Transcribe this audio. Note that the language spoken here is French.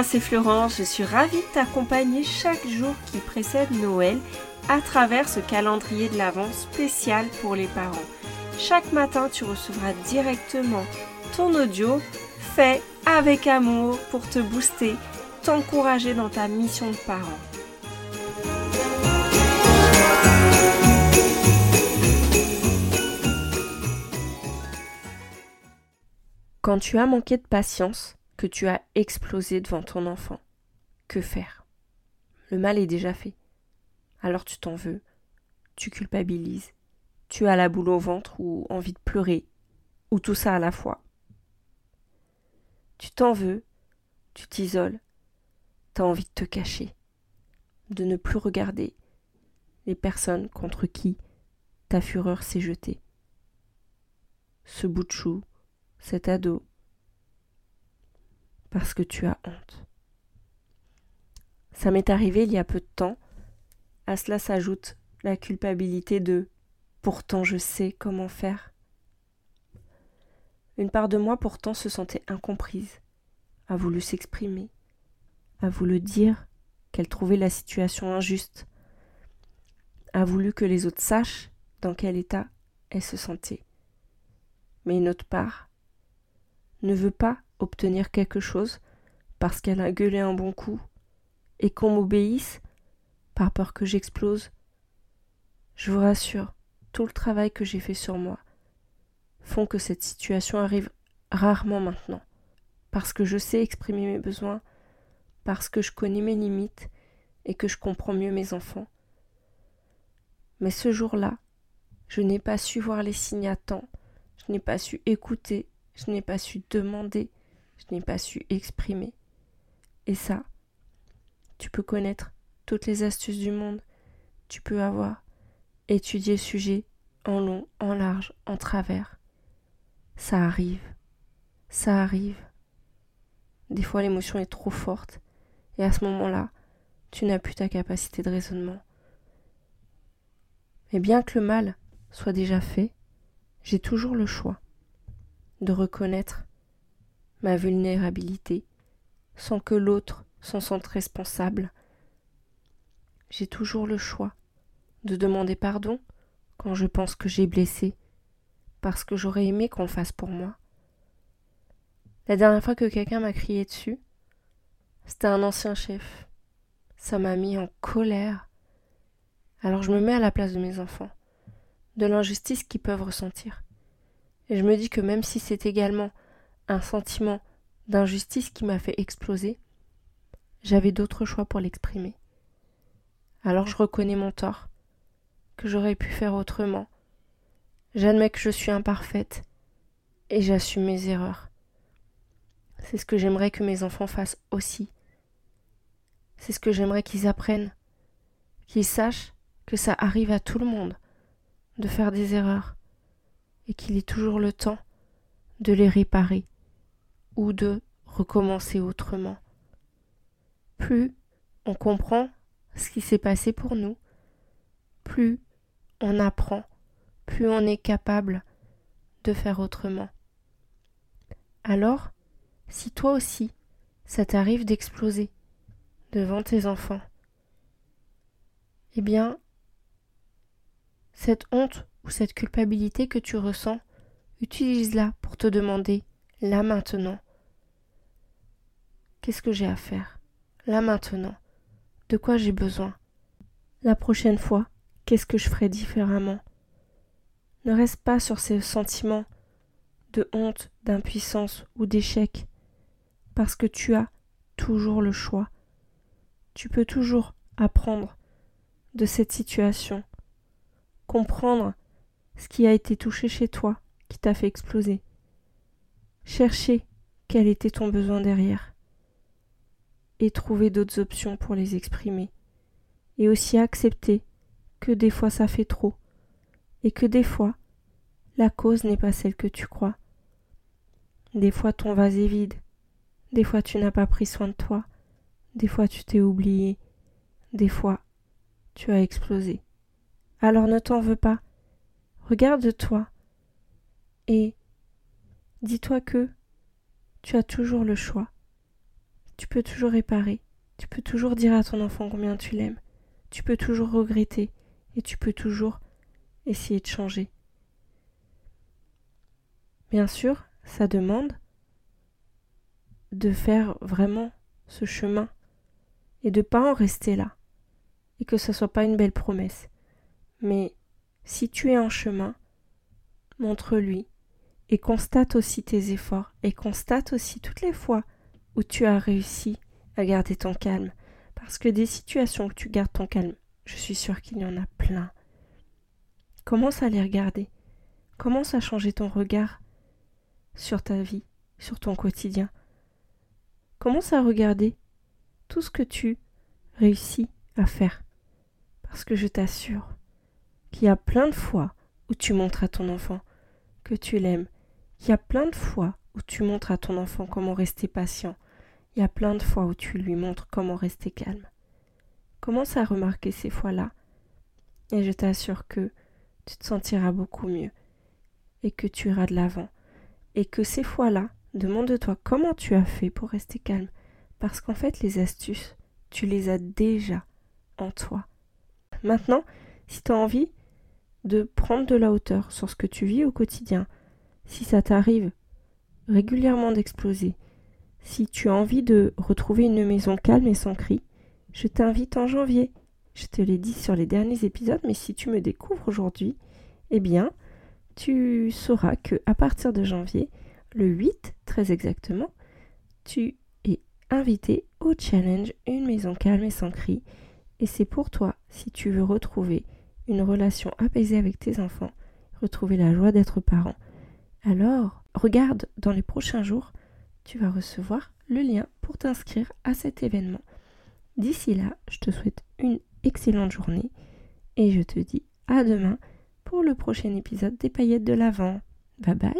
moi c'est Florence, je suis ravie de t'accompagner chaque jour qui précède Noël à travers ce calendrier de l'Avent spécial pour les parents. Chaque matin, tu recevras directement ton audio fait avec amour pour te booster, t'encourager dans ta mission de parent. Quand tu as manqué de patience, que tu as explosé devant ton enfant, que faire? Le mal est déjà fait. Alors tu t'en veux, tu culpabilises, tu as la boule au ventre ou envie de pleurer, ou tout ça à la fois. Tu t'en veux, tu t'isoles, t'as envie de te cacher, de ne plus regarder les personnes contre qui ta fureur s'est jetée. Ce bout de chou, cet ado, parce que tu as honte. Ça m'est arrivé il y a peu de temps. À cela s'ajoute la culpabilité de pourtant je sais comment faire. Une part de moi pourtant se sentait incomprise, a voulu s'exprimer, a voulu dire qu'elle trouvait la situation injuste, a voulu que les autres sachent dans quel état elle se sentait. Mais une autre part ne veut pas obtenir quelque chose parce qu'elle a gueulé un bon coup et qu'on m'obéisse par peur que j'explose. Je vous rassure, tout le travail que j'ai fait sur moi font que cette situation arrive rarement maintenant, parce que je sais exprimer mes besoins, parce que je connais mes limites et que je comprends mieux mes enfants. Mais ce jour-là, je n'ai pas su voir les signes à temps, je n'ai pas su écouter, je n'ai pas su demander, je n'ai pas su exprimer. Et ça, tu peux connaître toutes les astuces du monde, tu peux avoir étudié le sujet en long, en large, en travers. Ça arrive, ça arrive. Des fois l'émotion est trop forte, et à ce moment-là, tu n'as plus ta capacité de raisonnement. Mais bien que le mal soit déjà fait, j'ai toujours le choix de reconnaître ma vulnérabilité sans que l'autre s'en sente responsable. J'ai toujours le choix de demander pardon quand je pense que j'ai blessé, parce que j'aurais aimé qu'on le fasse pour moi. La dernière fois que quelqu'un m'a crié dessus, c'était un ancien chef. Ça m'a mis en colère. Alors je me mets à la place de mes enfants, de l'injustice qu'ils peuvent ressentir. Et je me dis que même si c'est également un sentiment d'injustice qui m'a fait exploser, j'avais d'autres choix pour l'exprimer. Alors je reconnais mon tort, que j'aurais pu faire autrement. J'admets que je suis imparfaite et j'assume mes erreurs. C'est ce que j'aimerais que mes enfants fassent aussi. C'est ce que j'aimerais qu'ils apprennent, qu'ils sachent que ça arrive à tout le monde de faire des erreurs et qu'il est toujours le temps de les réparer ou de recommencer autrement. Plus on comprend ce qui s'est passé pour nous, plus on apprend, plus on est capable de faire autrement. Alors, si toi aussi, ça t'arrive d'exploser devant tes enfants, eh bien, cette honte ou cette culpabilité que tu ressens, utilise-la pour te demander là maintenant. Qu'est-ce que j'ai à faire? Là maintenant. De quoi j'ai besoin? La prochaine fois, qu'est-ce que je ferai différemment? Ne reste pas sur ces sentiments de honte, d'impuissance ou d'échec, parce que tu as toujours le choix. Tu peux toujours apprendre de cette situation, comprendre ce qui a été touché chez toi, qui t'a fait exploser. Chercher quel était ton besoin derrière. Et trouver d'autres options pour les exprimer. Et aussi accepter que des fois ça fait trop. Et que des fois, la cause n'est pas celle que tu crois. Des fois ton vase est vide. Des fois tu n'as pas pris soin de toi. Des fois tu t'es oublié. Des fois tu as explosé. Alors ne t'en veux pas. Regarde-toi et dis-toi que tu as toujours le choix. Tu peux toujours réparer. Tu peux toujours dire à ton enfant combien tu l'aimes. Tu peux toujours regretter. Et tu peux toujours essayer de changer. Bien sûr, ça demande de faire vraiment ce chemin et de pas en rester là et que ce soit pas une belle promesse. Mais si tu es en chemin, montre-lui et constate aussi tes efforts et constate aussi toutes les fois où tu as réussi à garder ton calme parce que des situations où tu gardes ton calme, je suis sûre qu'il y en a plein. Commence à les regarder? Commence à changer ton regard sur ta vie, sur ton quotidien? Commence à regarder tout ce que tu réussis à faire? Parce que je t'assure qu'il y a plein de fois où tu montres à ton enfant que tu l'aimes. Il y a plein de fois où tu montres à ton enfant comment rester patient. Il y a plein de fois où tu lui montres comment rester calme. Commence à remarquer ces fois-là et je t'assure que tu te sentiras beaucoup mieux et que tu iras de l'avant et que ces fois-là, demande-toi comment tu as fait pour rester calme parce qu'en fait les astuces, tu les as déjà en toi. Maintenant, si tu as envie de prendre de la hauteur sur ce que tu vis au quotidien, si ça t'arrive régulièrement d'exploser, si tu as envie de retrouver une maison calme et sans cri, je t'invite en janvier. Je te l'ai dit sur les derniers épisodes, mais si tu me découvres aujourd'hui, eh bien, tu sauras que à partir de janvier, le 8 très exactement, tu es invité au challenge Une maison calme et sans cri. Et c'est pour toi si tu veux retrouver une relation apaisée avec tes enfants, retrouver la joie d'être parent. Alors, regarde dans les prochains jours, tu vas recevoir le lien pour t'inscrire à cet événement. D'ici là, je te souhaite une excellente journée et je te dis à demain pour le prochain épisode des paillettes de l'Avent. Bye bye